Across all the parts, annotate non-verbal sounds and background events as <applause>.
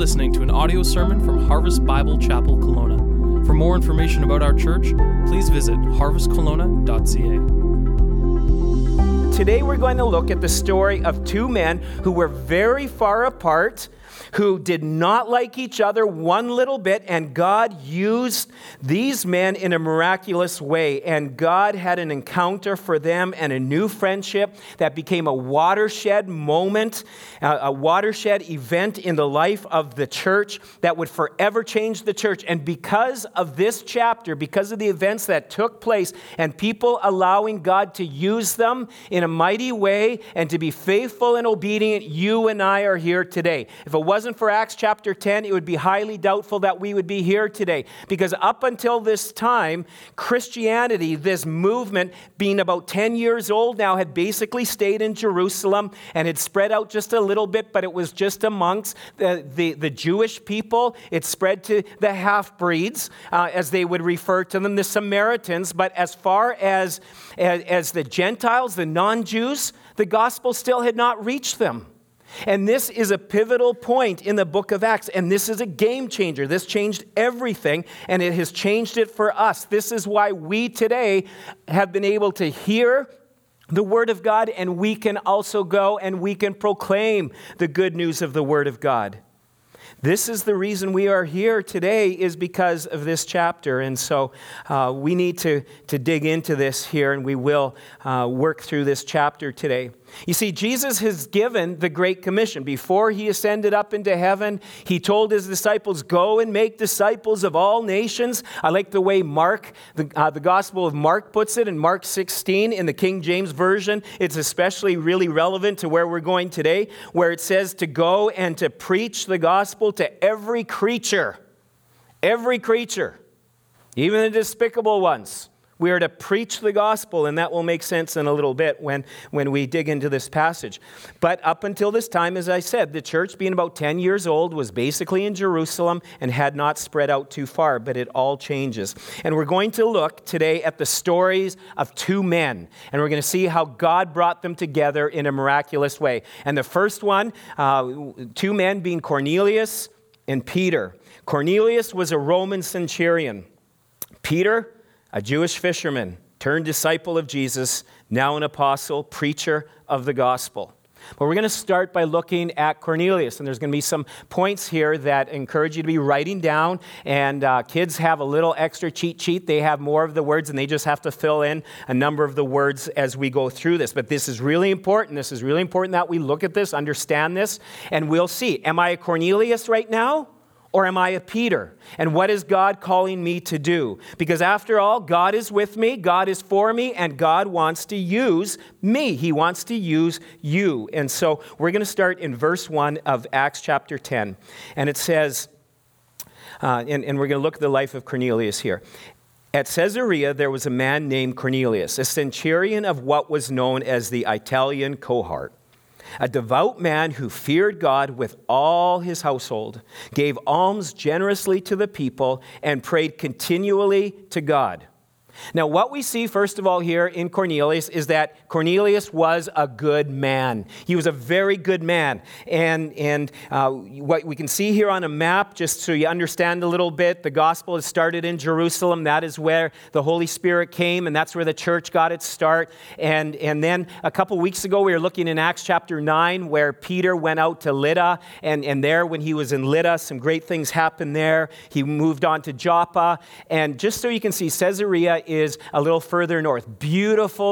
listening to an audio sermon from Harvest Bible Chapel Kelowna. For more information about our church, please visit harvestkelowna.ca. Today we're going to look at the story of two men who were very far apart who did not like each other one little bit, and God used these men in a miraculous way. And God had an encounter for them and a new friendship that became a watershed moment, uh, a watershed event in the life of the church that would forever change the church. And because of this chapter, because of the events that took place, and people allowing God to use them in a mighty way and to be faithful and obedient, you and I are here today. If it wasn't for Acts chapter 10, it would be highly doubtful that we would be here today. Because up until this time, Christianity, this movement, being about 10 years old now, had basically stayed in Jerusalem and had spread out just a little bit, but it was just amongst the, the, the Jewish people. It spread to the half breeds, uh, as they would refer to them, the Samaritans. But as far as, as, the Gentiles, the non Jews, the gospel still had not reached them. And this is a pivotal point in the book of Acts. And this is a game changer. This changed everything, and it has changed it for us. This is why we today have been able to hear the Word of God, and we can also go and we can proclaim the good news of the Word of God. This is the reason we are here today, is because of this chapter. And so uh, we need to, to dig into this here, and we will uh, work through this chapter today. You see, Jesus has given the Great Commission. Before he ascended up into heaven, he told his disciples, Go and make disciples of all nations. I like the way Mark, the, uh, the Gospel of Mark puts it in Mark 16 in the King James Version. It's especially really relevant to where we're going today, where it says to go and to preach the gospel to every creature. Every creature, even the despicable ones. We are to preach the gospel, and that will make sense in a little bit when, when we dig into this passage. But up until this time, as I said, the church, being about 10 years old, was basically in Jerusalem and had not spread out too far, but it all changes. And we're going to look today at the stories of two men, and we're going to see how God brought them together in a miraculous way. And the first one, uh, two men being Cornelius and Peter. Cornelius was a Roman centurion. Peter, a Jewish fisherman, turned disciple of Jesus, now an apostle, preacher of the gospel. But we're going to start by looking at Cornelius, and there's going to be some points here that encourage you to be writing down. And uh, kids have a little extra cheat sheet. They have more of the words, and they just have to fill in a number of the words as we go through this. But this is really important. This is really important that we look at this, understand this, and we'll see. Am I a Cornelius right now? Or am I a Peter? And what is God calling me to do? Because after all, God is with me, God is for me, and God wants to use me. He wants to use you. And so we're going to start in verse 1 of Acts chapter 10. And it says, uh, and, and we're going to look at the life of Cornelius here. At Caesarea, there was a man named Cornelius, a centurion of what was known as the Italian cohort a devout man who feared God with all his household, gave alms generously to the people, and prayed continually to God. Now, what we see, first of all, here in Cornelius is that Cornelius was a good man. He was a very good man. And, and uh, what we can see here on a map, just so you understand a little bit, the gospel is started in Jerusalem. That is where the Holy Spirit came, and that's where the church got its start. And, and then a couple weeks ago, we were looking in Acts chapter 9, where Peter went out to Lydda. And, and there, when he was in Lydda, some great things happened there. He moved on to Joppa. And just so you can see, Caesarea is a little further north. Beautiful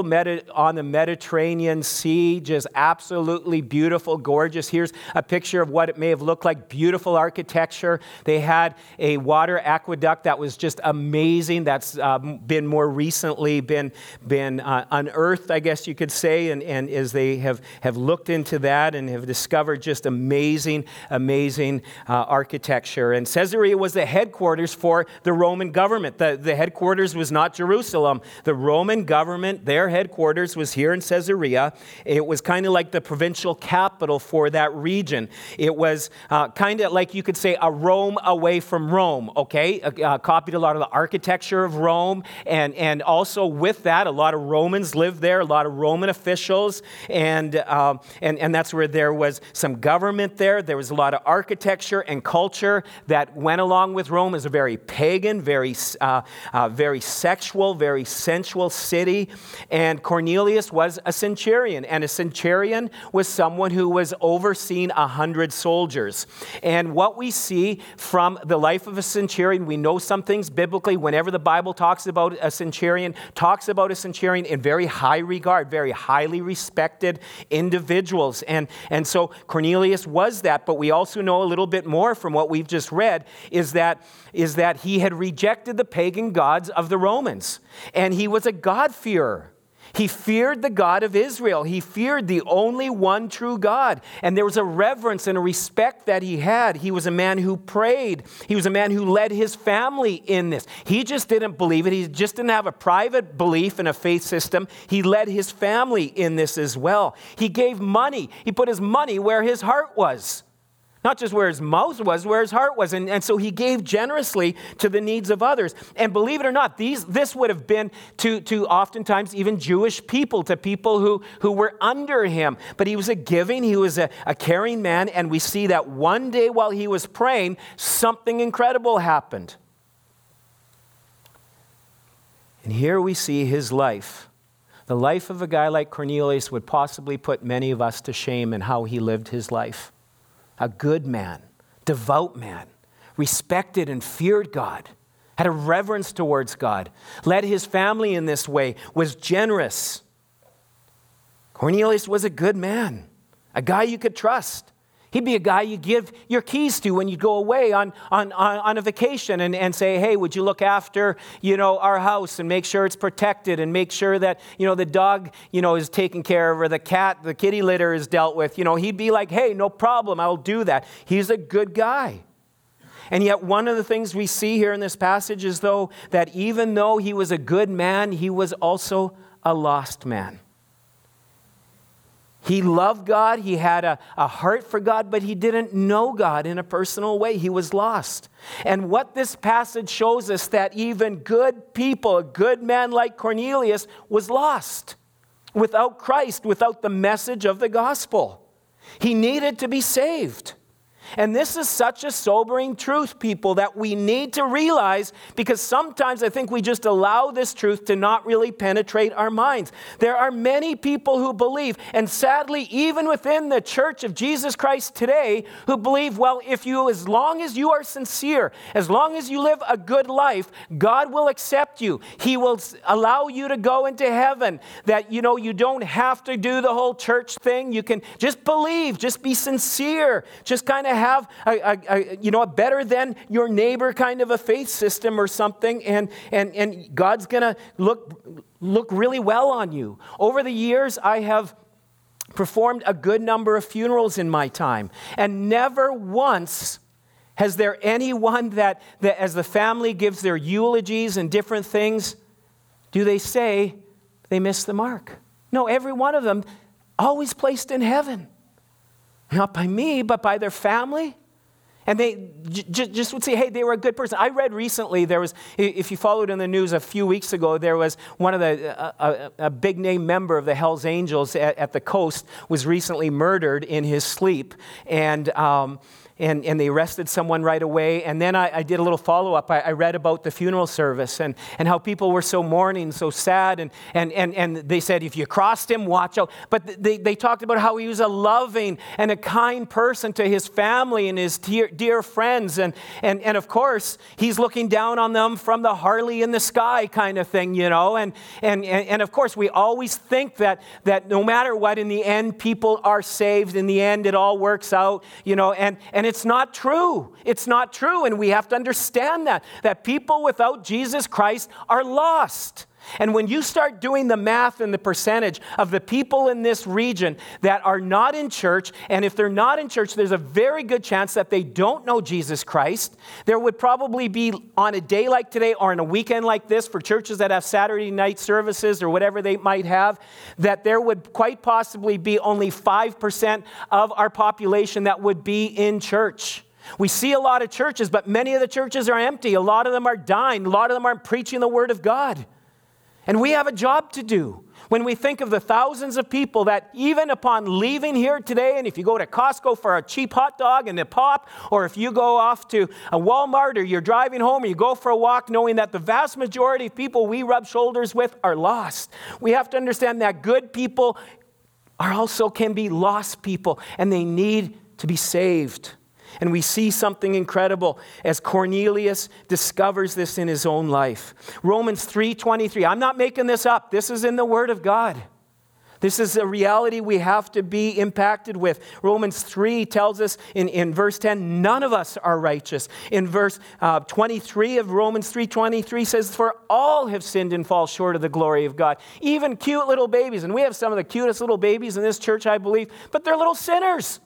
on the Mediterranean Sea, just absolutely beautiful, gorgeous. Here's a picture of what it may have looked like beautiful architecture. They had a water aqueduct that was just amazing. That's um, been more recently been, been uh, unearthed, I guess you could say, and, and as they have, have looked into that and have discovered just amazing, amazing uh, architecture. And Caesarea was the headquarters for the Roman government. The, the headquarters was not Jerusalem Jerusalem. The Roman government, their headquarters was here in Caesarea. It was kind of like the provincial capital for that region. It was uh, kind of like you could say a Rome away from Rome, okay? Uh, uh, copied a lot of the architecture of Rome, and, and also with that, a lot of Romans lived there, a lot of Roman officials, and, um, and, and that's where there was some government there. There was a lot of architecture and culture that went along with Rome as a very pagan, very, uh, uh, very sexual, very sensual city. And Cornelius was a centurion, and a centurion was someone who was overseeing a hundred soldiers. And what we see from the life of a centurion, we know some things biblically. Whenever the Bible talks about a centurion, talks about a centurion in very high regard, very highly respected individuals. And, and so Cornelius was that, but we also know a little bit more from what we've just read is that, is that he had rejected the pagan gods of the Romans, and he was a God-fearer. He feared the God of Israel. He feared the only one true God. And there was a reverence and a respect that he had. He was a man who prayed. He was a man who led his family in this. He just didn't believe it. He just didn't have a private belief in a faith system. He led his family in this as well. He gave money. He put his money where his heart was. Not just where his mouth was, where his heart was. And, and so he gave generously to the needs of others. And believe it or not, these, this would have been to, to oftentimes even Jewish people, to people who, who were under him. But he was a giving, he was a, a caring man. And we see that one day while he was praying, something incredible happened. And here we see his life. The life of a guy like Cornelius would possibly put many of us to shame in how he lived his life a good man, devout man, respected and feared God, had a reverence towards God, led his family in this way, was generous. Cornelius was a good man, a guy you could trust. He'd be a guy you give your keys to when you go away on, on, on, a vacation and, and say, hey, would you look after, you know, our house and make sure it's protected and make sure that, you know, the dog, you know, is taken care of or the cat, the kitty litter is dealt with. You know, he'd be like, hey, no problem, I'll do that. He's a good guy. And yet, one of the things we see here in this passage is, though, that even though he was a good man, he was also a lost man. He loved God, he had a, a heart for God, but he didn't know God in a personal way. He was lost. And what this passage shows us that even good people, a good man like Cornelius, was lost without Christ, without the message of the gospel. He needed to be saved. And this is such a sobering truth, people, that we need to realize because sometimes I think we just allow this truth to not really penetrate our minds. There are many people who believe, and sadly, even within the church of Jesus Christ today, who believe, well, if you, as long as you are sincere, as long as you live a good life, God will accept you. He will allow you to go into heaven. That, you know, you don't have to do the whole church thing. You can just believe, just be sincere, just kind of have a, a, a, you know, a better than your neighbor kind of a faith system or something, and, and, and God's to look, look really well on you. Over the years, I have performed a good number of funerals in my time, and never once has there anyone that, that as the family gives their eulogies and different things, do they say they missed the mark? No, every one of them always placed in heaven. Not by me, but by their family. And they j- just would say, hey, they were a good person. I read recently, there was, if you followed in the news a few weeks ago, there was one of the, a, a big name member of the Hells Angels at, at, the coast was recently murdered in his sleep. And, um, and, and they arrested someone right away. And then I, I did a little follow up. I, I, read about the funeral service and, and how people were so mourning, so sad. And, and, and, and they said, if you crossed him, watch out. But they, they talked about how he was a loving and a kind person to his family and his dear, dear friends. And, and, and of course, he's looking down on them from the Harley in the sky kind of thing, you know. And, and, and, and of course, we always think that, that no matter what, in the end, people are saved. In the end, it all works out, you know. And, and it's not true. It's not true. And we have to understand that, that people without Jesus Christ are lost. And when you start doing the math and the percentage of the people in this region that are not in church, and if they're not in church, there's a very good chance that they don't know Jesus Christ. There would probably be on a day like today or on a weekend like this for churches that have Saturday night services or whatever they might have, that there would quite possibly be only 5% of our population that would be in church. We see a lot of churches, but many of the churches are empty. A lot of them are dying. A lot of them aren't preaching the Word of God. And we have a job to do. When we think of the thousands of people that, even upon leaving here today, and if you go to Costco for a cheap hot dog and a pop, or if you go off to a Walmart or you're driving home or you go for a walk, knowing that the vast majority of people we rub shoulders with are lost, we have to understand that good people are also can be lost people and they need to be saved. And we see something incredible as Cornelius discovers this in his own life. Romans 3:23. I'm not making this up. This is in the word of God. This is a reality we have to be impacted with. Romans 3 tells us in, in verse 10, none of us are righteous. In verse uh, 23 of Romans 3.23 says, for all have sinned and fall short of the glory of God. Even cute little babies, and we have some of the cutest little babies in this church, I believe, but they're little sinners.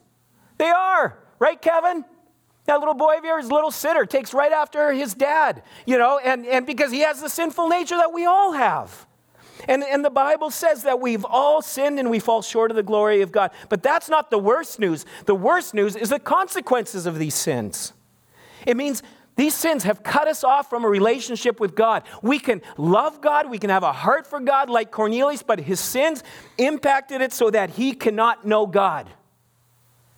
They are. Right, Kevin? That little boy of yours, little sitter, takes right after his dad, you know, and, and because he has the sinful nature that we all have. And, and the Bible says that we've all sinned and we fall short of the glory of God. But that's not the worst news. The worst news is the consequences of these sins. It means these sins have cut us off from a relationship with God. We can love God, we can have a heart for God like Cornelius, but his sins impacted it so that he cannot know God.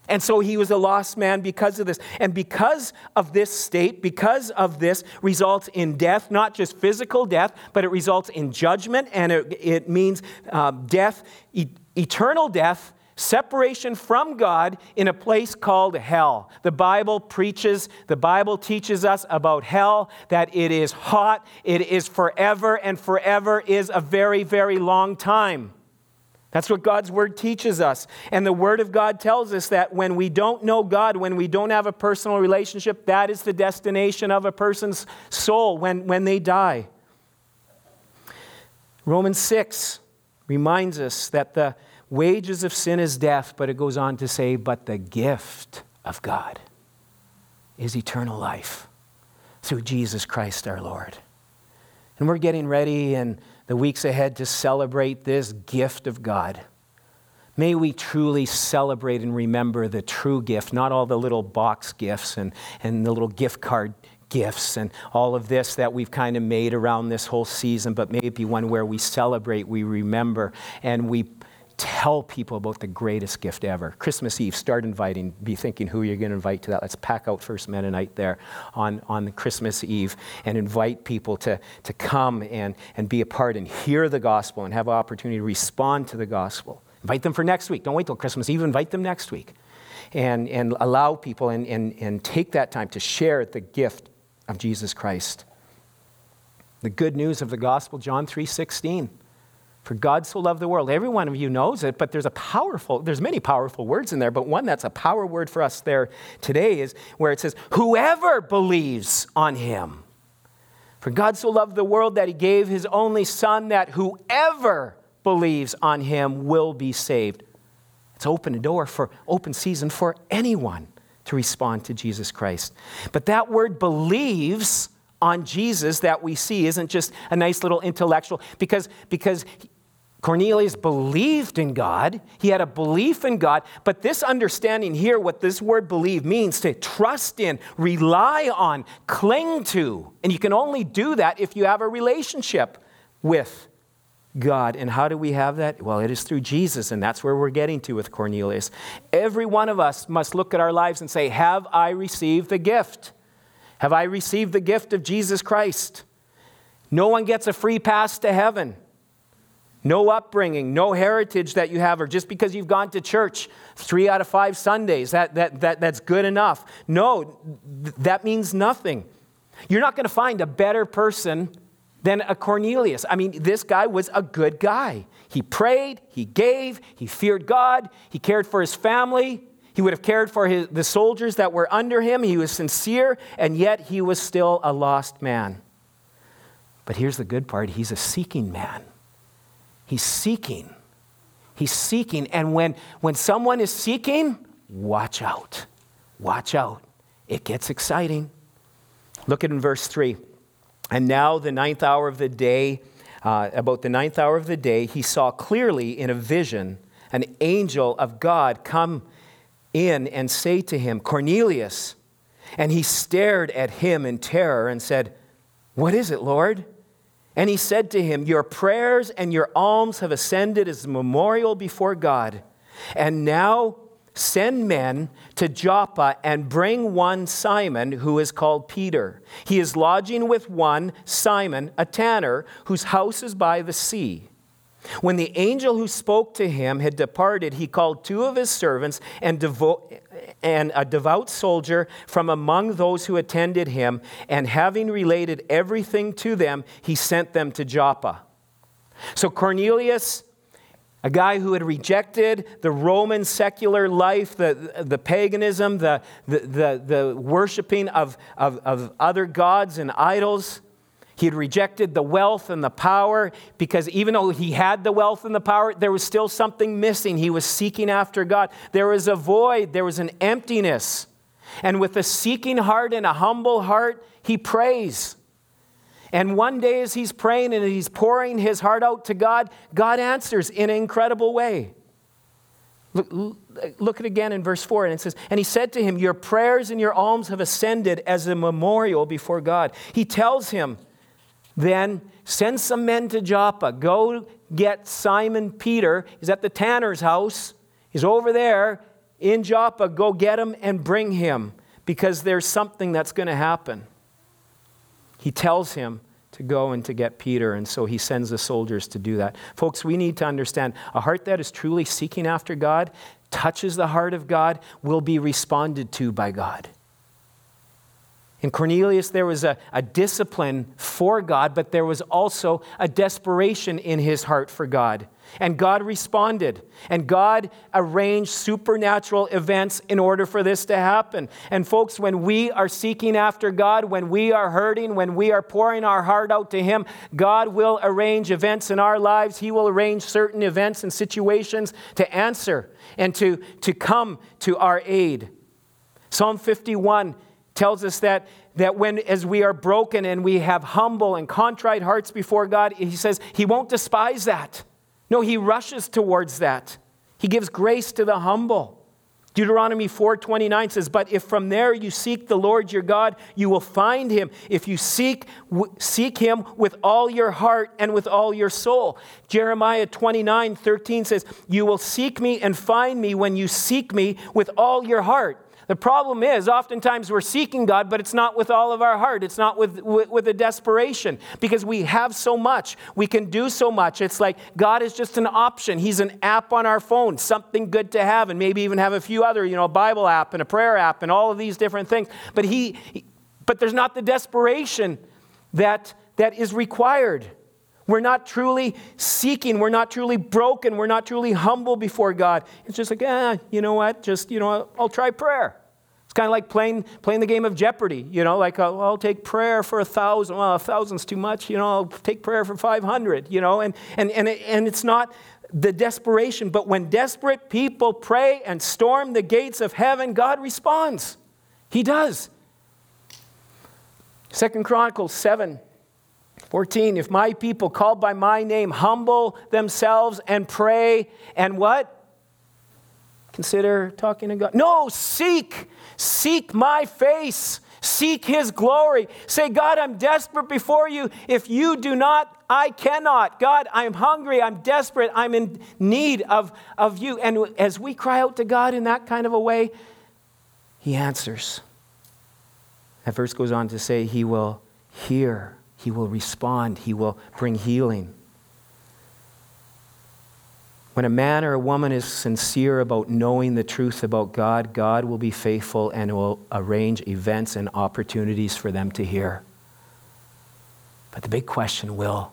And so he was a lost man because of this. And because of this state, because of this, results in death, not just physical death, but it results in judgment, and it, it means uh, death, e- eternal death, separation from God in a place called hell. The Bible preaches, the Bible teaches us about hell, that it is hot, it is forever, and forever is a very, very long time. That's what God's word teaches us. And the word of God tells us that when we don't know God, when we don't have a personal relationship, that is the destination of a person's soul when, when they die. Romans 6 reminds us that the wages of sin is death, but it goes on to say, but the gift of God is eternal life through Jesus Christ our Lord. And we're getting ready and the weeks ahead to celebrate this gift of God. May we truly celebrate and remember the true gift, not all the little box gifts and, and the little gift card gifts and all of this that we've kind of made around this whole season, but maybe one where we celebrate, we remember, and we tell people about the greatest gift ever. Christmas Eve, start inviting, be thinking who you're going to invite to that. Let's pack out First Mennonite there on, on Christmas Eve and invite people to, to come and, and be a part and hear the gospel and have an opportunity to respond to the gospel. Invite them for next week. Don't wait till Christmas Eve, invite them next week. And, and allow people and, and, and take that time to share the gift of Jesus Christ. The good news of the gospel, John 3 16. For God so loved the world. Every one of you knows it, but there's a powerful, there's many powerful words in there, but one that's a power word for us there today is where it says, Whoever believes on him. For God so loved the world that he gave his only Son, that whoever believes on him will be saved. It's open a door for open season for anyone to respond to Jesus Christ. But that word believes on Jesus that we see isn't just a nice little intellectual because because Cornelius believed in God. He had a belief in God. But this understanding here, what this word believe means to trust in, rely on, cling to. And you can only do that if you have a relationship with God. And how do we have that? Well, it is through Jesus, and that's where we're getting to with Cornelius. Every one of us must look at our lives and say, Have I received the gift? Have I received the gift of Jesus Christ? No one gets a free pass to heaven no upbringing, no heritage that you have, or just because you've gone to church three out of five Sundays, that, that, that, that's good enough. No, th- that means nothing. You're not going to find a better person than a Cornelius. I mean, this guy was a good guy. He prayed, he gave, he feared God, he cared for his family, he would have cared for his, the soldiers that were under him. He was sincere, and yet he was still a lost man. But here's the good part he's a seeking man. He's seeking. He's seeking. And when, when someone is seeking, watch out. Watch out. It gets exciting. Look at in verse 3. And now, the ninth hour of the day, uh, about the ninth hour of the day, he saw clearly in a vision an angel of God come in and say to him, Cornelius. And he stared at him in terror and said, What is it, Lord? And he said to him, Your prayers and your alms have ascended as a memorial before God. And now send men to Joppa and bring one Simon who is called Peter. He is lodging with one Simon, a tanner, whose house is by the sea. When the angel who spoke to him had departed, he called two of his servants and, devo- and a devout soldier from among those who attended him, and having related everything to them, he sent them to Joppa. So Cornelius, a guy who had rejected the Roman secular life, the, the paganism, the, the, the, the worshiping of, of, of other gods and idols, he had rejected the wealth and the power because even though he had the wealth and the power, there was still something missing. He was seeking after God. There was a void, there was an emptiness. And with a seeking heart and a humble heart, he prays. And one day, as he's praying and he's pouring his heart out to God, God answers in an incredible way. Look, look at again in verse 4, and it says, And he said to him, Your prayers and your alms have ascended as a memorial before God. He tells him, then send some men to Joppa. Go get Simon Peter. He's at the tanner's house. He's over there in Joppa. Go get him and bring him because there's something that's going to happen. He tells him to go and to get Peter, and so he sends the soldiers to do that. Folks, we need to understand a heart that is truly seeking after God, touches the heart of God, will be responded to by God. In Cornelius, there was a, a, discipline for God, but there was also a desperation in his heart for God. And God responded. And God arranged supernatural events in order for this to happen. And, folks, when we are seeking after God, when we are hurting, when we are pouring our heart out to Him, God will arrange events in our lives. He will arrange certain events and situations to answer and to, to come to our aid. Psalm 51 tells us that, that when as we are broken and we have humble and contrite hearts before God, he says he won't despise that. No, he rushes towards that. He gives grace to the humble. Deuteronomy 4:29 says, "But if from there you seek the Lord your God, you will find him if you seek seek him with all your heart and with all your soul." Jeremiah 29:13 says, "You will seek me and find me when you seek me with all your heart." The problem is, oftentimes we're seeking God, but it's not with all of our heart. It's not with, with, with, a desperation because we have so much. We can do so much. It's like God is just an option. He's an app on our phone, something good to have, and maybe even have a few other, you know, Bible app and a prayer app and all of these different things. But, he, but there's not the desperation that, that is required. We're not truly seeking. We're not truly broken. We're not truly humble before God. It's just like, ah, you know what? Just, you know, I'll try prayer. It's kind of like playing, playing the game of Jeopardy. You know, like, oh, I'll take prayer for a thousand. Well, a thousand's too much. You know, I'll take prayer for 500, you know, and, and, and, it, and it's not the desperation. But when desperate people pray and storm the gates of heaven, God responds. He does. Second Chronicles 7 14, if my people called by my name humble themselves and pray and what? Consider talking to God. No, seek, seek my face, seek his glory. Say, God, I'm desperate before you. If you do not, I cannot. God, I'm hungry, I'm desperate, I'm in need of, of you. And as we cry out to God in that kind of a way, he answers. That verse goes on to say, He will hear he will respond, He will bring healing. When a man or a woman is sincere about knowing the truth about God, God will be faithful and will arrange events and opportunities for them to hear. But the big question will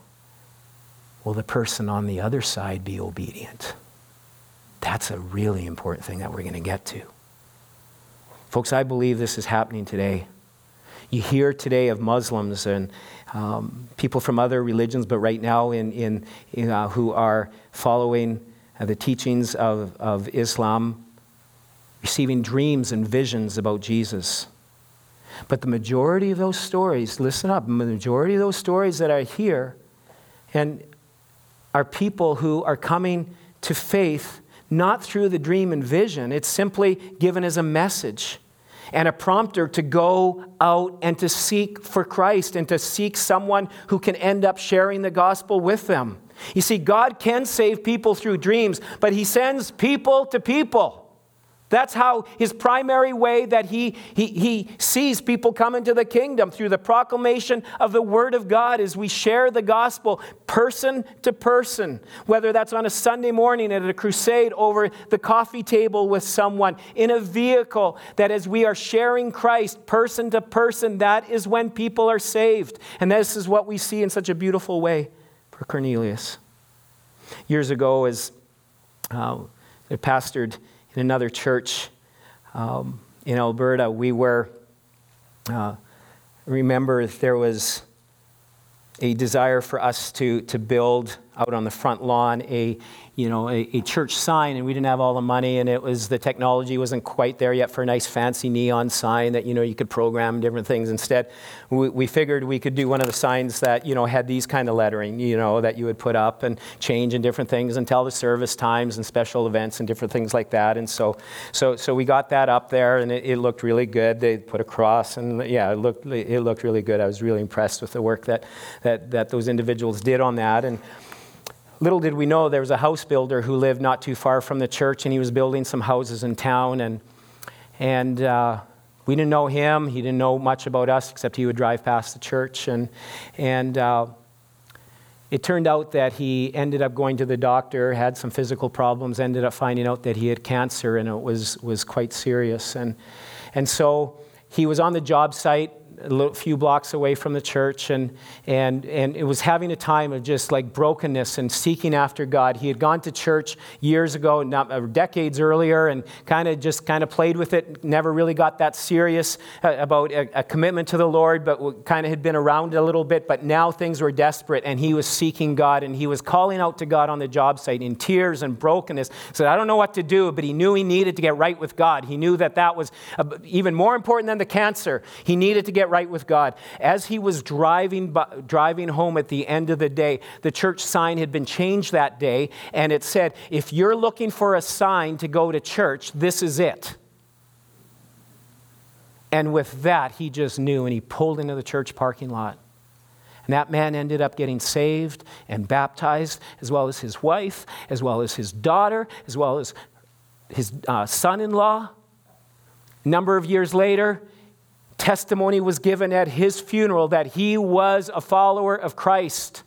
will the person on the other side be obedient? That's a really important thing that we're going to get to. Folks, I believe this is happening today. You hear today of Muslims and um, people from other religions, but right now in, in, in uh, who are following uh, the teachings of, of Islam, receiving dreams and visions about Jesus. But the majority of those stories, listen up, the majority of those stories that I hear and are people who are coming to faith not through the dream and vision. It's simply given as a message and a prompter to go out and to seek for Christ and to seek someone who can end up sharing the gospel with them. You see, God can save people through dreams, but He sends people to people. That's how his primary way that he, he, he sees people come into the kingdom through the proclamation of the word of God is we share the gospel person to person, whether that's on a Sunday morning at a crusade over the coffee table with someone, in a vehicle, that as we are sharing Christ person to person, that is when people are saved. And this is what we see in such a beautiful way for Cornelius. Years ago, as uh, I pastored in another church um, in Alberta, we were, uh, remember, there was a desire for us to, to build out on the front lawn a you know, a, a, church sign, and we didn't have all the money, and it was the technology wasn't quite there yet for a nice fancy neon sign that you know you could program different things. Instead, we, we figured we could do one of the signs that you know had these kind of lettering, you know, that you would put up and change in different things and tell the service times and special events and different things like that. And so, so, so we got that up there, and it, it looked really good. They put a cross, and yeah, it looked it looked really good. I was really impressed with the work that that that those individuals did on that, and. Little did we know there was a house builder who lived not too far from the church, and he was building some houses in town. And, and uh, we didn't know him. He didn't know much about us, except he would drive past the church. And, and uh, it turned out that he ended up going to the doctor, had some physical problems, ended up finding out that he had cancer, and it was, was quite serious. And, and so he was on the job site a little, few blocks away from the church, and, and, and it was having a time of just like brokenness and seeking after God. He had gone to church years ago, not, decades earlier, and kind of just kind of played with it, never really got that serious uh, about a, a, commitment to the Lord, but kind of had been around a little bit. But now things were desperate, and he was seeking God, and he was calling out to God on the job site in tears and brokenness. He said, I don't know what to do, but he knew he needed to get right with God. He knew that that was uh, even more important than the cancer. He needed to get right with God. As he was driving, driving home at the end of the day, the church sign had been changed that day, and it said, If you're looking for a sign to go to church, this is it. And with that, he just knew, and he pulled into the church parking lot. And that man ended up getting saved and baptized, as well as his wife, as well as his daughter, as well as his uh, son in law. A number of years later, testimony was given at his funeral that he was a follower of Christ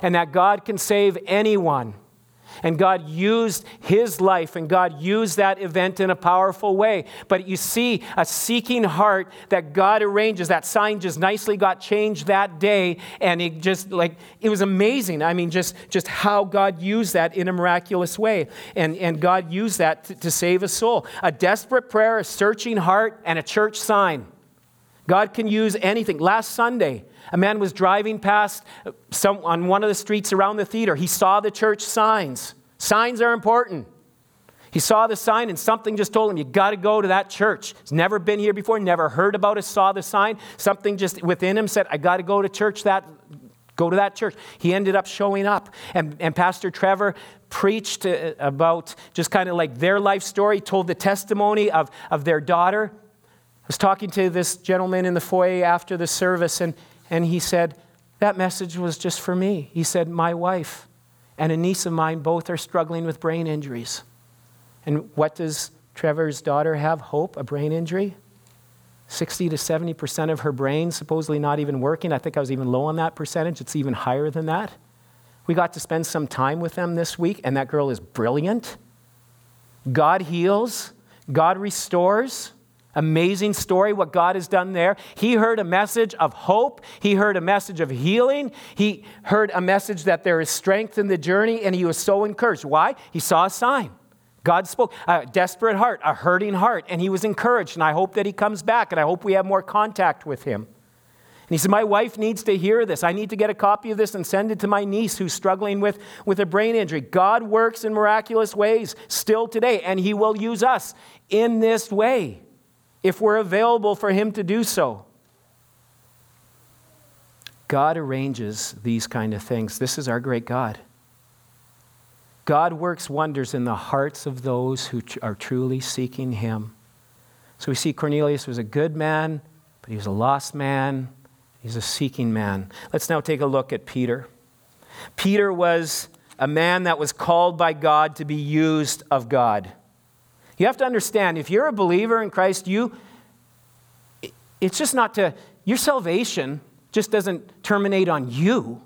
and that God can save anyone. And God used his life and God used that event in a powerful way. But you see, a seeking heart that God arranges, that sign just nicely got changed that day. And it just like, it was amazing. I mean, just, just how God used that in a miraculous way. And, and God used that to, to save a soul. A desperate prayer, a searching heart, and a church sign. God can use anything. Last Sunday, a man was driving past some, on one of the streets around the theater. He saw the church signs. Signs are important. He saw the sign and something just told him, You got to go to that church. He's never been here before, never heard about it, saw the sign. Something just within him said, I got to go to church that. Go to that church. He ended up showing up. And, and Pastor Trevor preached uh, about just kind of like their life story, told the testimony of, of their daughter was talking to this gentleman in the foyer after the service, and, and he said, That message was just for me. He said, My wife and a niece of mine both are struggling with brain injuries. And what does Trevor's daughter have? Hope, a brain injury? 60 to 70% of her brain supposedly not even working. I think I was even low on that percentage. It's even higher than that. We got to spend some time with them this week, and that girl is brilliant. God heals, God restores. Amazing story, what God has done there. He heard a message of hope. He heard a message of healing. He heard a message that there is strength in the journey, and he was so encouraged. Why? He saw a sign. God spoke, a desperate heart, a hurting heart, and he was encouraged. And I hope that he comes back, and I hope we have more contact with him. And he said, My wife needs to hear this. I need to get a copy of this and send it to my niece who's struggling with, with a brain injury. God works in miraculous ways still today, and He will use us in this way if we're available for Him to do so. God arranges these kind of things. This is our great God. God works wonders in the hearts of those who are truly seeking Him. So we see Cornelius was a good man, but he was a lost man. He's a seeking man. Let's now take a look at Peter. Peter was a man that was called by God to be used of God. You have to understand, if you're a believer in Christ, you it's just not to your salvation just doesn't terminate on you.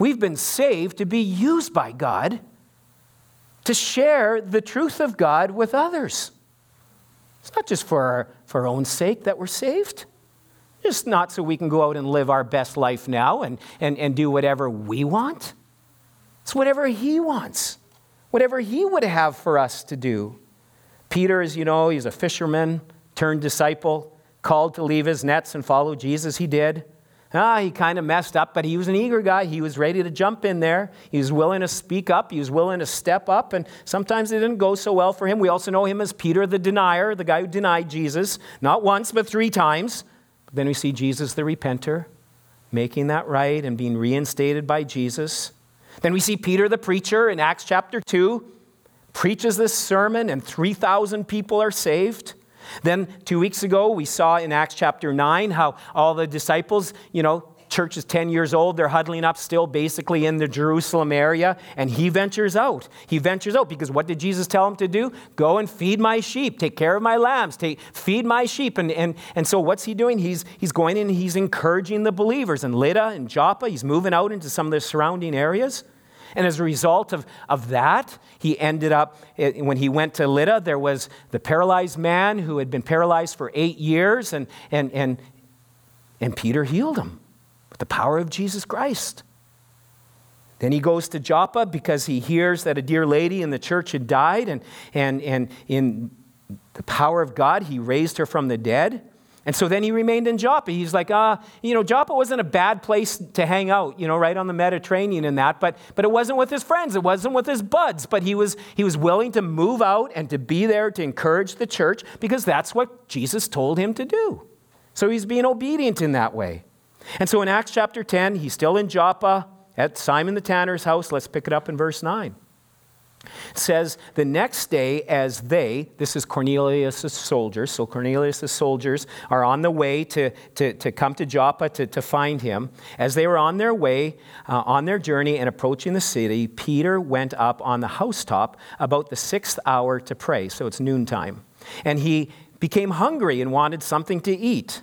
We've been saved to be used by God to share the truth of God with others. It's not just for our, for our own sake that we're saved. It's not so we can go out and live our best life now and, and, and do whatever we want. It's whatever He wants, whatever He would have for us to do. Peter, as you know, he's a fisherman turned disciple, called to leave his nets and follow Jesus. He did. Ah, he kind of messed up, but he was an eager guy. He was ready to jump in there. He was willing to speak up. He was willing to step up, and sometimes it didn't go so well for him. We also know him as Peter the denier, the guy who denied Jesus, not once, but three times. But then we see Jesus the repenter, making that right and being reinstated by Jesus. Then we see Peter the preacher in Acts chapter 2, preaches this sermon, and 3,000 people are saved. Then, two weeks ago, we saw in Acts chapter 9 how all the disciples, you know, church is 10 years old. They're huddling up still basically in the Jerusalem area. And he ventures out. He ventures out because what did Jesus tell him to do? Go and feed my sheep, take care of my lambs, take, feed my sheep. And, and, and so what's he doing? He's, he's going in he's encouraging the believers in Lydda and Joppa. He's moving out into some of the surrounding areas. And as a result of, of that, he ended up, eh, when he went to Lydda, there was the paralyzed man who had been paralyzed for eight years, and, and, and, and Peter healed him with the power of Jesus Christ. Then he goes to Joppa because he hears that a dear lady in the church had died, and, and, and in the power of God, he raised her from the dead. And so then he remained in Joppa. He's like, ah, uh, you know, Joppa wasn't a bad place to hang out, you know, right on the Mediterranean and that, but, but it wasn't with his friends, it wasn't with his buds, but he was, he was willing to move out and to be there to encourage the church because that's what Jesus told him to do. So he's being obedient in that way. And so in Acts chapter 10, he's still in Joppa at Simon the tanner's house. Let's pick it up in verse 9 says the next day as they this is cornelius' soldiers so cornelius' soldiers are on the way to, to, to come to joppa to, to find him. As they were on their way uh, on their journey and approaching the city peter went up on the housetop about the sixth hour to pray so it's noontime. And he became hungry and wanted something to eat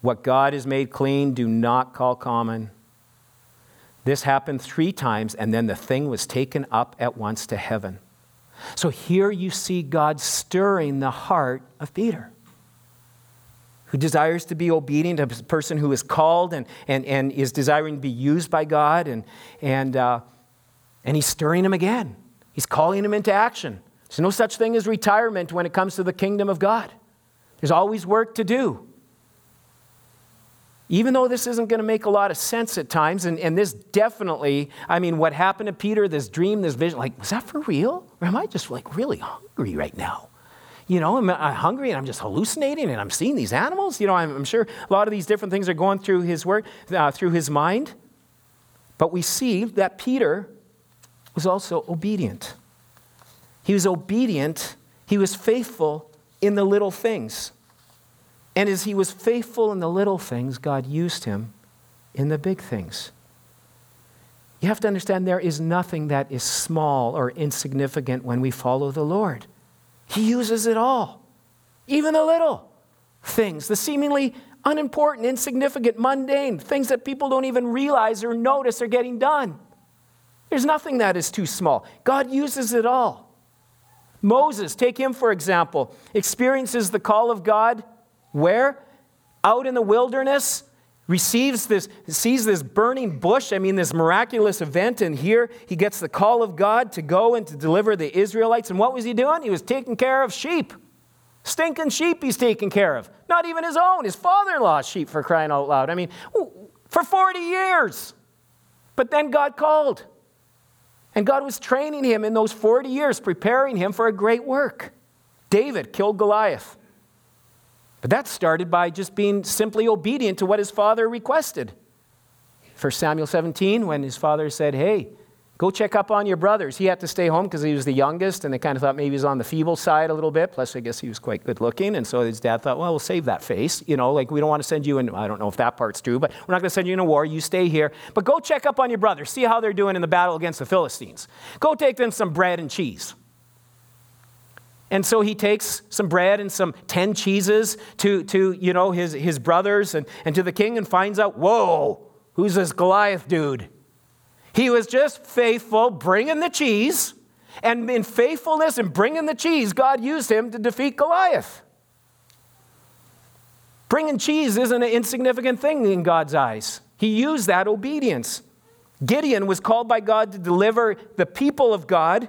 What God has made clean, do not call common. This happened three times, and then the thing was taken up at once to heaven. So here you see God stirring the heart of Peter, who desires to be obedient, a person who is called and, and, and is desiring to be used by God, and, and, uh, and he's stirring him again. He's calling him into action. There's no such thing as retirement when it comes to the kingdom of God, there's always work to do even though this isn't going to make a lot of sense at times, and, and this definitely, I mean, what happened to Peter, this dream, this vision, like, was that for real? Or am I just like really hungry right now? You know, I'm, I'm hungry and I'm just hallucinating and I'm seeing these animals. You know, I'm, I'm sure a lot of these different things are going through his work, uh, through his mind. But we see that Peter was also obedient. He was obedient, he was faithful in the little things. And as he was faithful in the little things, God used him in the big things. You have to understand there is nothing that is small or insignificant when we follow the Lord. He uses it all, even the little things, the seemingly unimportant, insignificant, mundane, things that people don't even realize or notice are getting done. There's nothing that is too small. God uses it all. Moses, take him for example, experiences the call of God where? Out in the wilderness, receives this, sees this burning bush, I mean, this miraculous event, and here he gets the call of God to go and to deliver the Israelites. And what was he doing? He was taking care of sheep. Stinking sheep he's taking care of. Not even his own, his father in law's sheep, for crying out loud. I mean, for 40 years. But then God called. And God was training him in those 40 years, preparing him for a great work. David killed Goliath. But that started by just being simply obedient to what his father requested. 1 Samuel 17, when his father said, Hey, go check up on your brothers. He had to stay home because he was the youngest, and they kind of thought maybe he was on the feeble side a little bit. Plus, I guess he was quite good looking. And so his dad thought, Well, we'll save that face. You know, like we don't want to send you in, I don't know if that part's true, but we're not going to send you in a war. You stay here. But go check up on your brothers. See how they're doing in the battle against the Philistines. Go take them some bread and cheese. And so he takes some bread and some 10 cheeses to, to you know, his, his brothers and, and to the king and finds out, whoa, who's this Goliath dude? He was just faithful, bringing the cheese. And in faithfulness and bringing the cheese, God used him to defeat Goliath. Bringing cheese isn't an insignificant thing in God's eyes. He used that obedience. Gideon was called by God to deliver the people of God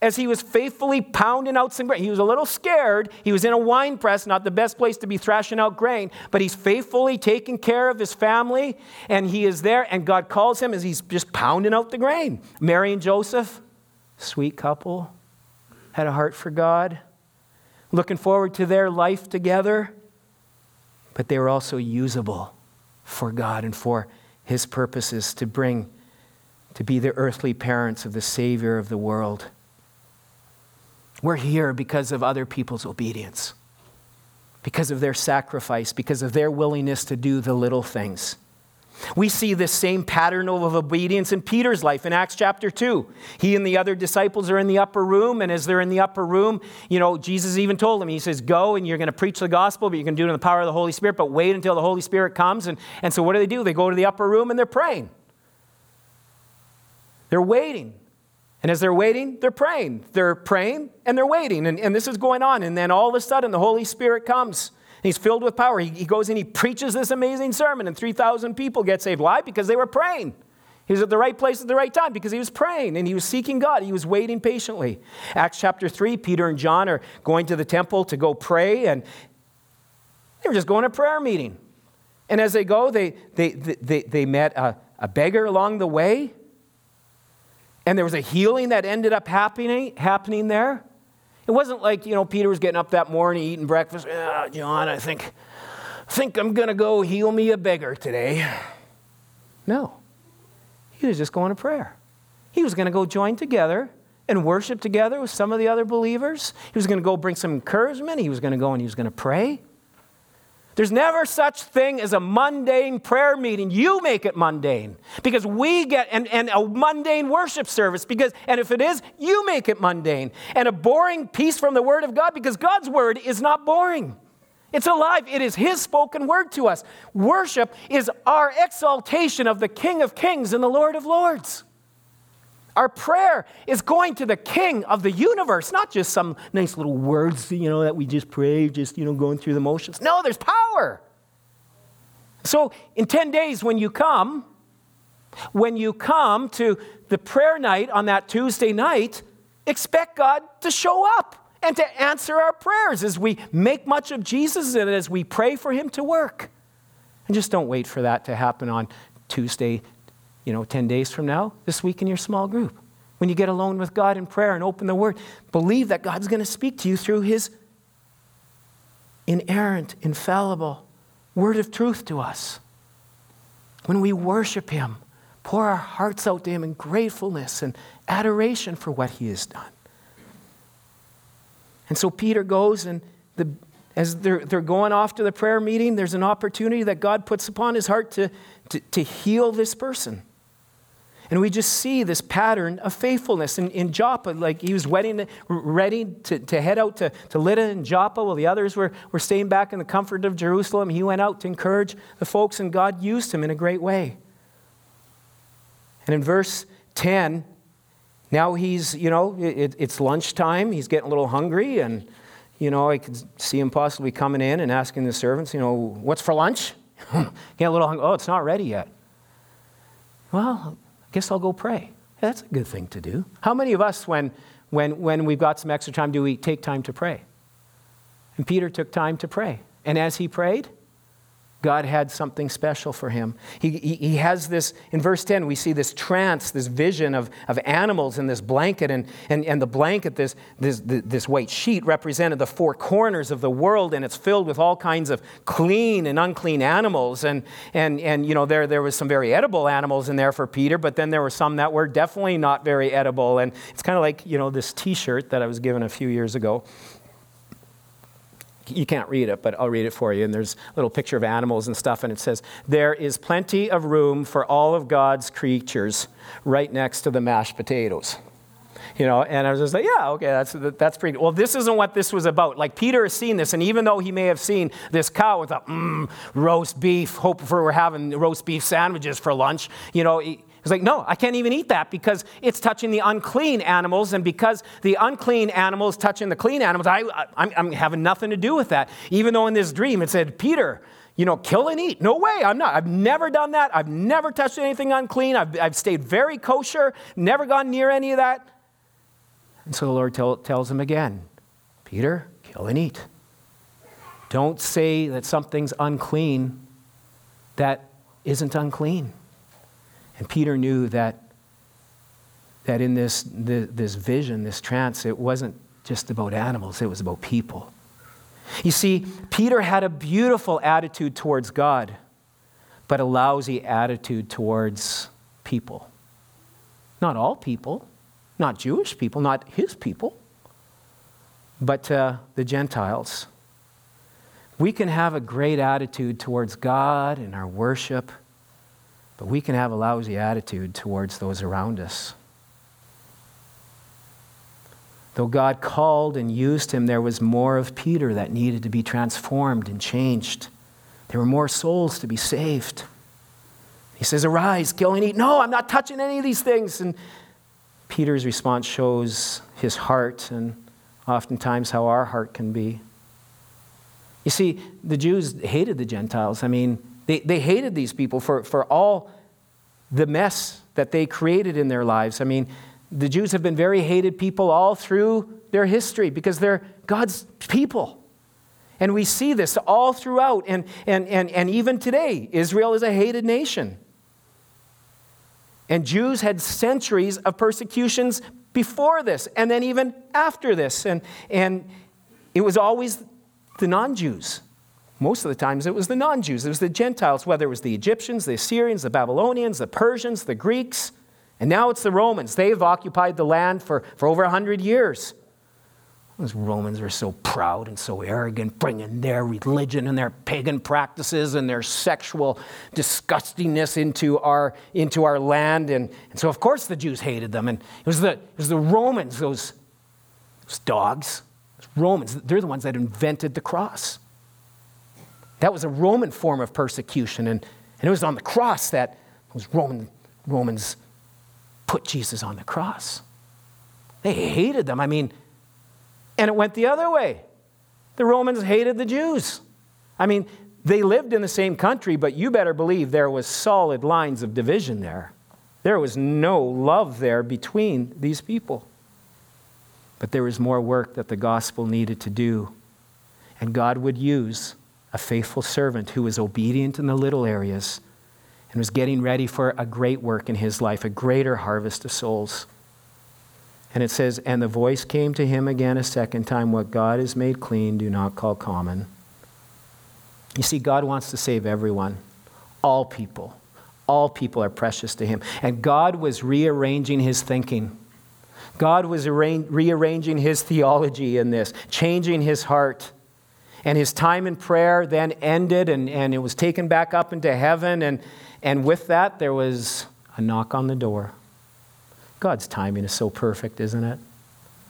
as he was faithfully pounding out some grain. He was a little scared. He was in a wine press, not the best place to be thrashing out grain, but he's faithfully taking care of his family, and he is there, and God calls him as he's just pounding out the grain. Mary and Joseph, sweet couple, had a heart for God, looking forward to their life together, but they were also usable for God and for his purposes to bring, to be the earthly parents of the Savior of the world. We're here because of other people's obedience, because of their sacrifice, because of their willingness to do the little things. We see this same pattern of obedience in Peter's life in Acts chapter 2. He and the other disciples are in the upper room, and as they're in the upper room, you know, Jesus even told them, He says, Go and you're going to preach the gospel, but you're going to do it in the power of the Holy Spirit, but wait until the Holy Spirit comes. And, and so what do they do? They go to the upper room and they're praying. They're waiting. And as they're waiting, they're praying. They're praying and they're waiting. And, and this is going on. And then all of a sudden, the Holy Spirit comes. He's filled with power. He, he goes and he preaches this amazing sermon, and 3,000 people get saved. Why? Because they were praying. He was at the right place at the right time because he was praying and he was seeking God. He was waiting patiently. Acts chapter 3, Peter and John are going to the temple to go pray, and they were just going to prayer meeting. And as they go, they, they, they, they met a, a beggar along the way and there was a healing that ended up happening, happening there. It wasn't like, you know, Peter was getting up that morning, eating breakfast. Oh, John, I think, think I'm going to go heal me a beggar today. No. He was just going to prayer. He was going to go join together and worship together with some of the other believers. He was going to go bring some encouragement. He was going to go and he was going to pray. There's never such thing as a mundane prayer meeting. You make it mundane because we get, and, and a mundane worship service because, and if it is, you make it mundane. And a boring piece from the Word of God because God's Word is not boring. It's alive. It is His spoken word to us. Worship is our exaltation of the King of Kings and the Lord of Lords. Our prayer is going to the king of the universe, not just some nice little words, you know, that we just pray, just, you know, going through the motions. No, there's power. So in 10 days, when you come, when you come to the prayer night on that Tuesday night, expect God to show up and to answer our prayers as we make much of Jesus and as we pray for Him to work. And just don't wait for that to happen on Tuesday you know, 10 days from now, this week in your small group. When you get alone with God in prayer and open the Word, believe that God's going to speak to you through His inerrant, infallible Word of truth to us. When we worship Him, pour our hearts out to Him in gratefulness and adoration for what He has done. And so Peter goes, and the, as they're, they're going off to the prayer meeting, there's an opportunity that God puts upon his heart to, to, to heal this person. And we just see this pattern of faithfulness in, in Joppa. Like he was wedding, ready to, to head out to, to Lydda and Joppa while the others were, were staying back in the comfort of Jerusalem. He went out to encourage the folks, and God used him in a great way. And in verse 10, now he's, you know, it, it's lunchtime. He's getting a little hungry. And, you know, I could see him possibly coming in and asking the servants, you know, what's for lunch? <laughs> Get a little hungry. Oh, it's not ready yet. Well, guess I'll go pray. That's a good thing to do. How many of us, when, when, when we've got some extra time, do we take time to pray? And Peter took time to pray. And as he prayed, God had something special for him. He, he, he, has this, in verse 10, we see this trance, this vision of, of animals in this blanket. And, and, and the blanket, this, this, this white sheet, represented the four corners of the world, and it's filled with all kinds of clean and unclean animals. And, and, and you know, there, there was some very edible animals in there for Peter, but then there were some that were definitely not very edible. And it's kind of like, you know, this t shirt that I was given a few years ago you can't read it, but I'll read it for you. And there's a little picture of animals and stuff, and it says, There is plenty of room for all of God's creatures right next to the mashed potatoes. You know, and I was just like, yeah, okay, that's, that's pretty Well, this isn't what this was about. Like, Peter has seen this, and even though he may have seen this cow with a mm, roast beef, hope for we're having roast beef sandwiches for lunch, you know, He's like, no, I can't even eat that because it's touching the unclean animals. And because the unclean animals touching the clean animals, I, I, I'm having nothing to do with that. Even though in this dream it said, Peter, you know, kill and eat. No way, I'm not. I've never done that. I've never touched anything unclean. I've, I've stayed very kosher, never gone near any of that. And so the Lord tell, tells him again, Peter, kill and eat. Don't say that something's unclean that isn't unclean. And Peter knew that, that in this, this, this vision, this trance, it wasn't just about animals, it was about people. You see, Peter had a beautiful attitude towards God, but a lousy attitude towards people. Not all people, not Jewish people, not his people, but uh, the Gentiles. We can have a great attitude towards God and our worship but we can have a lousy attitude towards those around us. Though God called and used him, there was more of Peter that needed to be transformed and changed. There were more souls to be saved. He says, Arise, kill and eat. No, I'm not touching any of these things. And Peter's response shows his heart and oftentimes how our heart can be. You see, the Jews hated the Gentiles. I mean, they, they hated these people for, for all the mess that they created in their lives. I mean, the Jews have been very hated people all through their history because they're God's people. And we see this all throughout. And, and, and, and even today, Israel is a hated nation. And Jews had centuries of persecutions before this, and then even after this. And, and it was always the non Jews most of the times it was the non Jews, it was the Gentiles, whether it was the Egyptians, the Assyrians, the Babylonians, the Persians, the Greeks, and now it's the Romans. They've occupied the land for, for over 100 years. Those Romans are so proud and so arrogant, bringing their religion and their pagan practices and their sexual disgustingness into our, into our land. And, and so, of course, the Jews hated them. And it was the, it was the Romans, those, those dogs, those Romans, they're the ones that invented the cross. That was a Roman form of persecution, and, and it was on the cross that those Roman, Romans put Jesus on the cross. They hated them. I mean, and it went the other way. The Romans hated the Jews. I mean, they lived in the same country, but you better believe there was solid lines of division there. There was no love there between these people. But there was more work that the gospel needed to do. And God would use a faithful servant who was obedient in the little areas and was getting ready for a great work in his life, a greater harvest of souls. And it says, And the voice came to him again a second time What God has made clean, do not call common. You see, God wants to save everyone, all people. All people are precious to him. And God was rearranging his thinking. God was rearranging his theology in this, changing his heart. And his time in prayer then ended, and, and it was taken back up into heaven. And, and with that, there was a knock on the door. God's timing is so perfect, isn't it?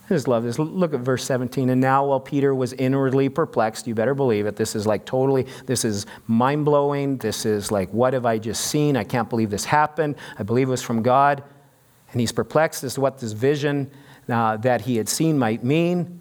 Just love this. Look at verse 17. And now, while Peter was inwardly perplexed, you better believe it. This is like totally, this is mind blowing. This is like, what have I just seen? I can't believe this happened. I believe it was from God. And he's perplexed as to what this vision uh, that he had seen might mean.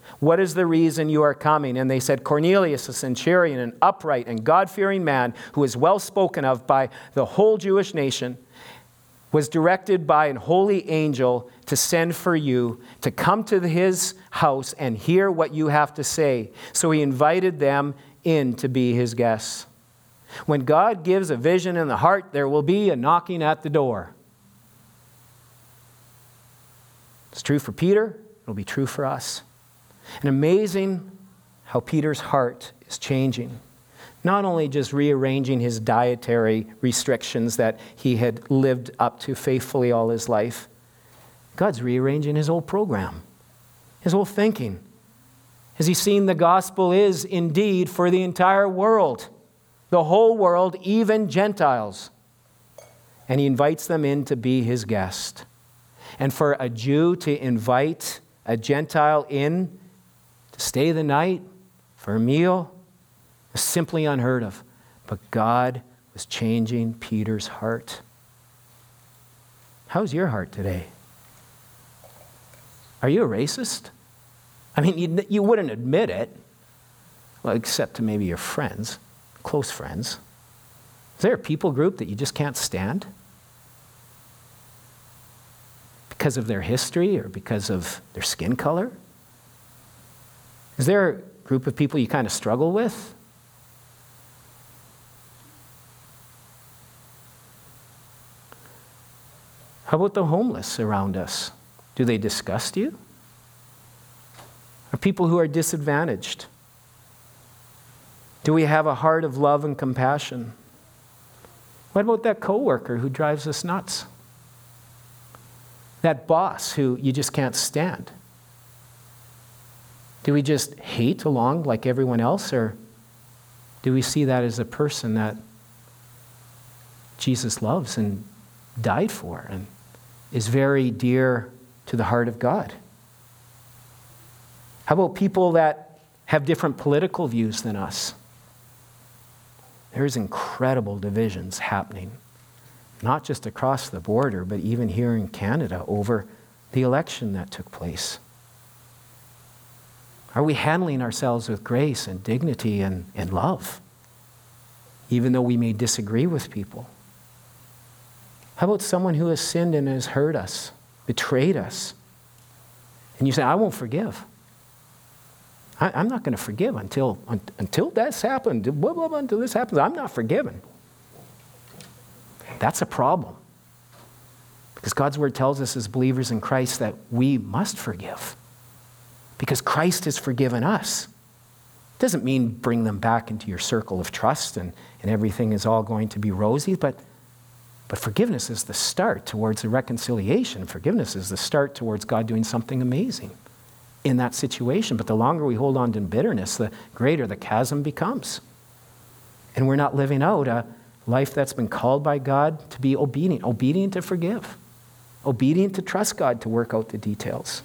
What is the reason you are coming? And they said, Cornelius, a centurion, an upright and God fearing man who is well spoken of by the whole Jewish nation was directed by an holy angel to send for you to come to his house and hear what you have to say. So he invited them in to be his guests. When God gives a vision in the heart, there will be a knocking at the door. It's true for Peter, it'll be true for us. And amazing how Peter's heart is changing not only just rearranging his dietary restrictions that he had lived up to faithfully all his life, God's rearranging his whole program, his whole thinking. Has he seen the gospel is indeed for the entire world, the whole world, even Gentiles. And he invites them in to be his guest. And for a Jew to invite a Gentile in to stay the night for a meal, was simply unheard of. But God was changing Peter's heart. How's your heart today? Are you a racist? I mean, you, you wouldn't admit it, well, except to maybe your friends, close friends. Is there a people group that you just can't stand? Because of their history or because of their skin color? Is there a group of people you kind of struggle with? How about the homeless around us? Do they disgust you? Are people who are disadvantaged? Do we have a heart of love and compassion? What about that coworker who drives us nuts? That boss who you just can't stand? Do we just hate along like everyone else, or do we see that as a person that Jesus loves and died for and is very dear to the heart of God? How about people that have different political views than us? There's incredible divisions happening, not just across the border, but even here in Canada over the election that took place. Are we handling ourselves with grace and dignity and, and love, even though we may disagree with people? How about someone who has sinned and has hurt us, betrayed us? And you say, I won't forgive. I, am not going to forgive until, until that's happened, blah, blah, blah, until this happens. I'm not forgiven. That's a problem. Because God's word tells us as believers in Christ that we must forgive. Because Christ has forgiven us. It doesn't mean bring them back into your circle of trust and, and everything is all going to be rosy, but but forgiveness is the start towards the reconciliation. Forgiveness is the start towards God doing something amazing in that situation. But the longer we hold on to bitterness, the greater the chasm becomes. And we're not living out a life that's been called by God to be obedient, obedient to forgive, obedient to trust God to work out the details.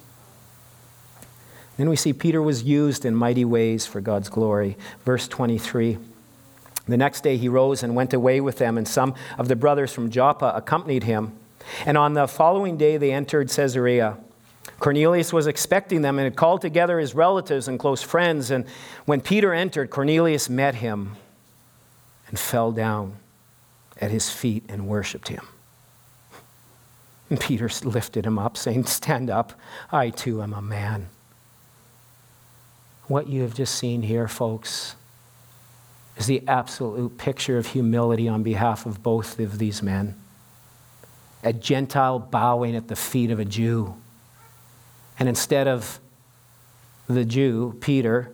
Then we see Peter was used in mighty ways for God's glory. Verse 23. The next day he rose and went away with them, and some of the brothers from Joppa accompanied him. And on the following day they entered Caesarea. Cornelius was expecting them and had called together his relatives and close friends. And when Peter entered, Cornelius met him and fell down at his feet and worshiped him. And Peter lifted him up, saying, Stand up, I too am a man. What you have just seen here, folks, is the absolute picture of humility on behalf of both of these men. A Gentile bowing at the feet of a Jew. And instead of the Jew, Peter,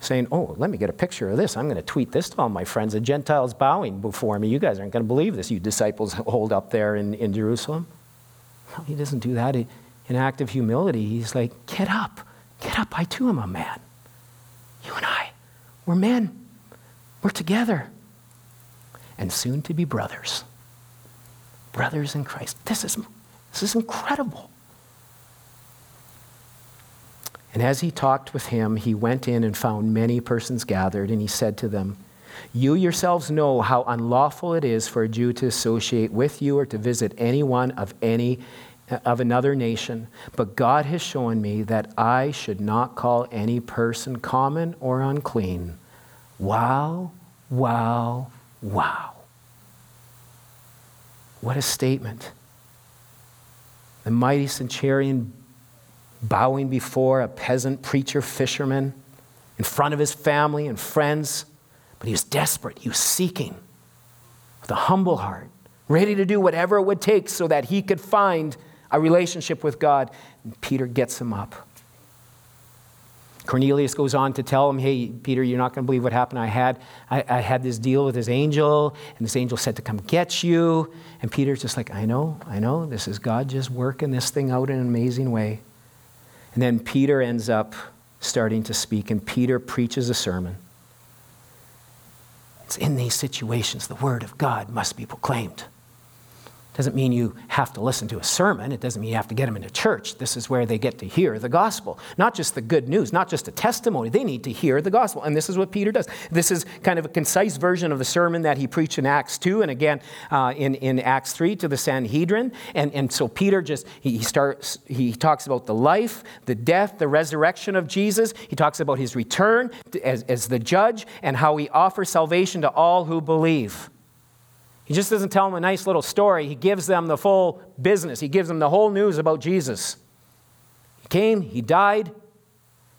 saying, Oh, let me get a picture of this. I'm going to tweet this to all my friends. The Gentiles bowing before me. You guys aren't going to believe this, you disciples <laughs> hold up there in, in Jerusalem. No, he doesn't do that. in act of humility, he's like, Get up. Get up. I too am a man. You and I, we're men. We're together. And soon to be brothers. Brothers in Christ. This is, this is incredible. And as he talked with him, he went in and found many persons gathered, and he said to them, You yourselves know how unlawful it is for a Jew to associate with you or to visit anyone of any of another nation, but God has shown me that I should not call any person common or unclean. Wow, wow, wow. What a statement. The mighty centurion bowing before a peasant preacher fisherman in front of his family and friends. But he was desperate. He was seeking with a humble heart, ready to do whatever it would take so that he could find a relationship with God. And Peter gets him up. Cornelius goes on to tell him, Hey, Peter, you're not going to believe what happened. I had, I, I, had this deal with this angel, and this angel said to come get you. And Peter's just like, I know, I know. This is God just working this thing out in an amazing way. And then Peter ends up starting to speak, and Peter preaches a sermon. It's in these situations the word of God must be proclaimed. Doesn't mean you have to listen to a sermon. It doesn't mean you have to get them into church. This is where they get to hear the gospel. Not just the good news, not just a testimony. They need to hear the gospel. And this is what Peter does. This is kind of a concise version of the sermon that he preached in Acts 2 and again uh, in, in Acts 3 to the Sanhedrin. And, and so Peter just, he, he, starts, he talks about the life, the death, the resurrection of Jesus. He talks about his return as, as the judge and how he offers salvation to all who believe. He just doesn't tell them a nice little story, he gives them the full business. He gives them the whole news about Jesus. He came, he died,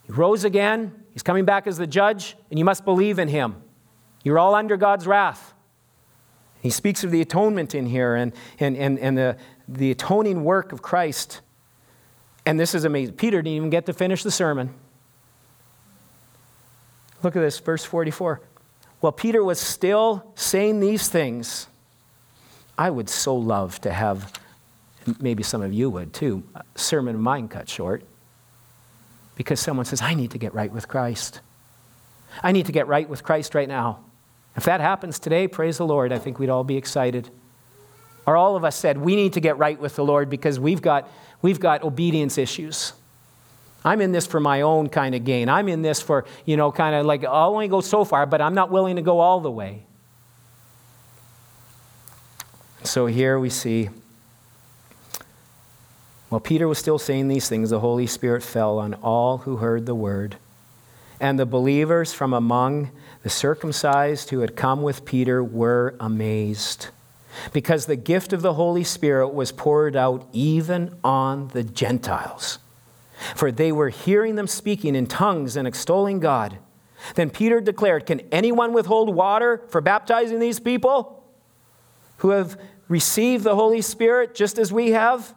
he rose again, he's coming back as the judge, and you must believe in him. You're all under God's wrath. He speaks of the atonement in here and, and, and, and the, the atoning work of Christ. And this is amazing. Peter didn't even get to finish the sermon. Look at this, verse 44. While Peter was still saying these things, I would so love to have, maybe some of you would too, sermon of mine cut short because someone says, I need to get right with Christ. I need to get right with Christ right now. If that happens today, praise the Lord, I think we'd all be excited. Or all of us said, we need to get right with the Lord because we've got, we've got obedience issues. I'm in this for my own kind of gain. I'm in this for, you know, kind of like, oh, I'll only go so far, but I'm not willing to go all the way. So here we see, while Peter was still saying these things, the Holy Spirit fell on all who heard the word. And the believers from among the circumcised who had come with Peter were amazed, because the gift of the Holy Spirit was poured out even on the Gentiles. For they were hearing them speaking in tongues and extolling God. Then Peter declared, Can anyone withhold water for baptizing these people who have received the Holy Spirit just as we have?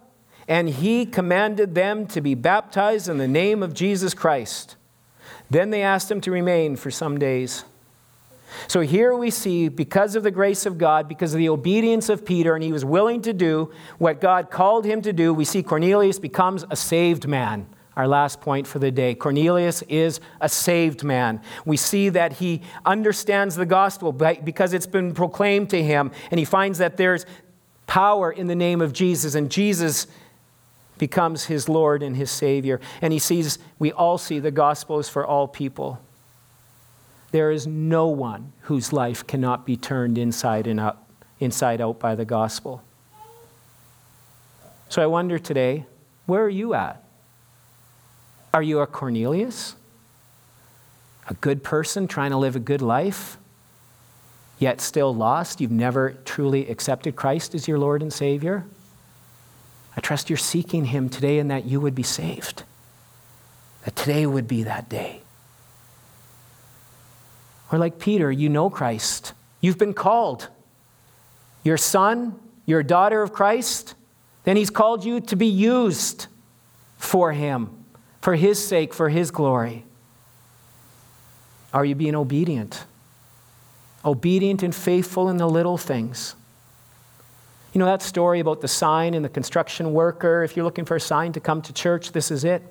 And he commanded them to be baptized in the name of Jesus Christ. Then they asked him to remain for some days. So here we see, because of the grace of God, because of the obedience of Peter, and he was willing to do what God called him to do, we see Cornelius becomes a saved man our last point for the day. Cornelius is a saved man. We see that he understands the gospel because it's been proclaimed to him, and he finds that there's power in the name of Jesus, and Jesus becomes his Lord and his Savior. And he sees, we all see the gospel is for all people. There is no one whose life cannot be turned inside and out, inside out by the gospel. So I wonder today, where are you at? Are you a Cornelius? A good person trying to live a good life, yet still lost? You've never truly accepted Christ as your Lord and Savior? I trust you're seeking Him today and that you would be saved. That today would be that day. Or like Peter, you know Christ. You've been called. Your son, your daughter of Christ, then He's called you to be used for Him, for His sake, for His glory? Are you being obedient? Obedient and faithful in the little things. You know that story about the sign and the construction worker? If you're looking for a sign to come to church, this is it.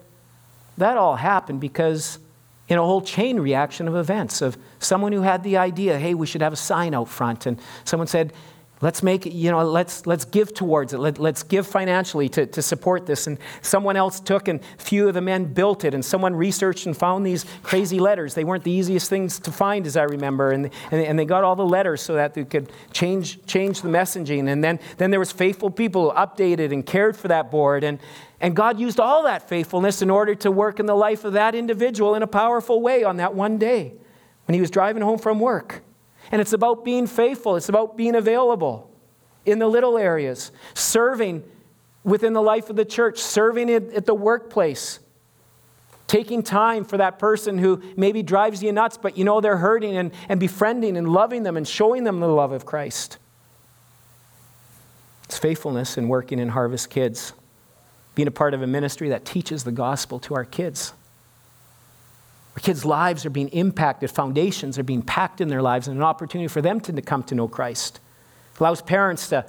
That all happened because in a whole chain reaction of events of someone who had the idea, hey, we should have a sign out front. And someone said, Let's make you know, let's, let's give towards it. Let, us give financially to, to support this. And someone else took, and few of the men built it. And someone researched and found these crazy letters. They weren't the easiest things to find, as I remember. And, and, and they got all the letters so that they could change, change the messaging. And then, then there was faithful people who updated and cared for that board. And, and God used all that faithfulness in order to work in the life of that individual in a powerful way on that one day when he was driving home from work. And it's about being faithful, it's about being available in the little areas, serving within the life of the church, serving at the workplace, taking time for that person who maybe drives you nuts, but you know they're hurting, and, and befriending and loving them and showing them the love of Christ. It's faithfulness in working in Harvest Kids, being a part of a ministry that teaches the gospel to our kids. Our kids' lives are being impacted, foundations are being packed in their lives, and an opportunity for them to come to know Christ. It allows parents to,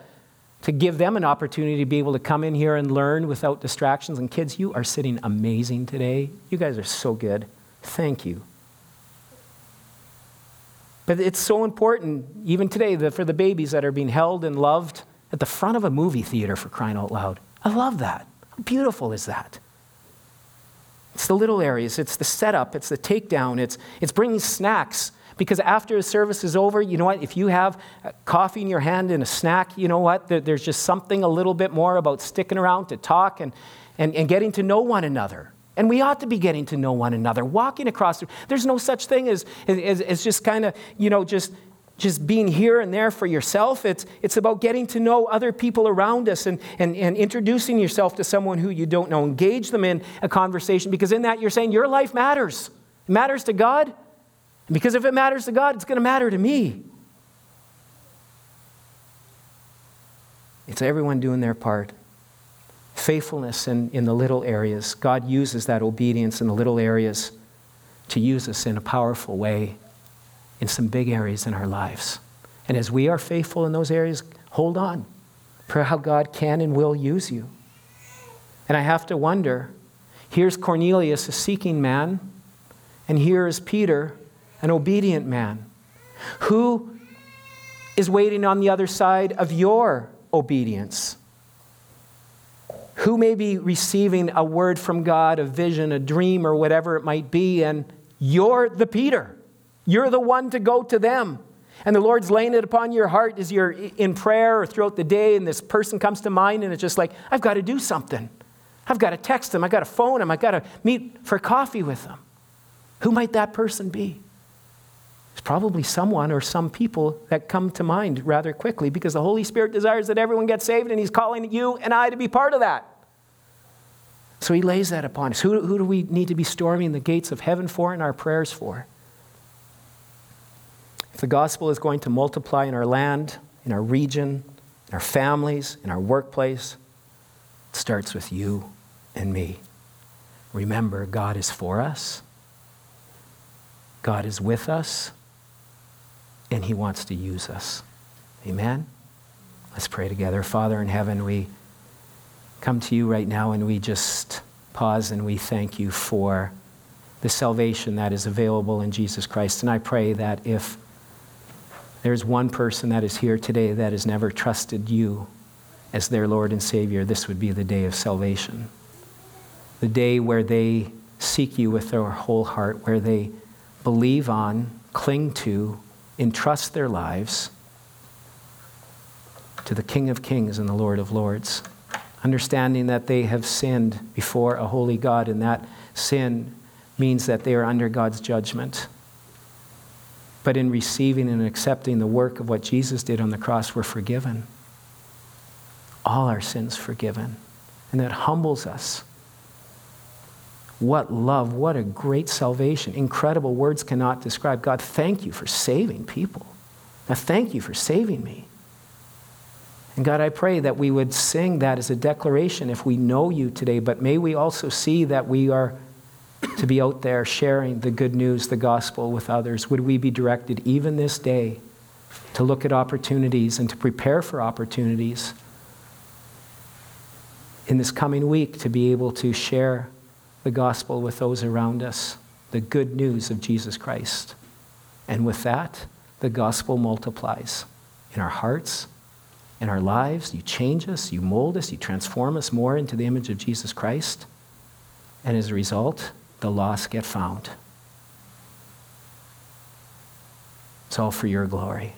to give them an opportunity to be able to come in here and learn without distractions. And kids, you are sitting amazing today. You guys are so good. Thank you. But it's so important, even today, that for the babies that are being held and loved at the front of a movie theater for crying out loud. I love that. How beautiful is that? It's the little areas, it's the setup, it's the takedown, it's, it's bringing snacks. Because after the service is over, you know what? If you have uh, coffee in your hand and a snack, you know what? there's just something a little bit more about sticking around to talk and, and, and getting to know one another. And we ought to be getting to know one another, walking across. There's no such thing as, as, as just kind of, you know, just just being here and there for yourself. It's, it's about getting to know other people around us and, and, and introducing yourself to someone who you don't know. Engage them in a conversation because in that you're saying your life matters. It matters to God. Because if it matters to God, it's going to matter to me. It's everyone doing their part. Faithfulness in, in the little areas. God uses that obedience in the little areas to use us in a powerful way in some big areas in our lives. And as we are faithful in those areas, hold on Pray how God can and will use you. And I have to wonder here's Cornelius, a seeking man, and here is Peter, an obedient man. Who is waiting on the other side of your obedience? Who may be receiving a word from God, a vision, a dream, or whatever it might be, and you're the Peter? You're the one to go to them. And the Lord's laying it upon your heart as you're in prayer or throughout the day, and this person comes to mind, and it's just like, I've got to do something. I've got to text them. I've got to phone them. I've got to meet for coffee with them. Who might that person be? It's probably someone or some people that come to mind rather quickly because the Holy Spirit desires that everyone gets saved, and He's calling you and I to be part of that. So He lays that upon us. Who, who do we need to be storming the gates of heaven for and our prayers for? If the gospel is going to multiply in our land, in our region, in our families, in our workplace, it starts with you and me. Remember, God is for us, God is with us, and He wants to use us. Amen? Let's pray together. Father in heaven, we come to you right now and we just pause and we thank you for the salvation that is available in Jesus Christ. And I pray that if there's one person that is here today that has never trusted you as their Lord and Savior. This would be the day of salvation. The day where they seek you with their whole heart, where they believe on, cling to, entrust their lives to the King of Kings and the Lord of Lords, understanding that they have sinned before a holy God, and that sin means that they are under God's judgment. But in receiving and accepting the work of what Jesus did on the cross, we're forgiven. All our sins forgiven. And that humbles us. What love, what a great salvation. Incredible words cannot describe. God, thank you for saving people. Now, thank you for saving me. And God, I pray that we would sing that as a declaration if we know you today, but may we also see that we are to be out there sharing the good news, the gospel with others. Would we be directed even this day to look at opportunities and to prepare for opportunities in this coming week to be able to share the gospel with those around us, the good news of Jesus Christ. And with that, the gospel multiplies in our hearts, in our lives. You change us, you mold us, you transform us more into the image of Jesus Christ. And as a result, the lost get found. It's all for your glory.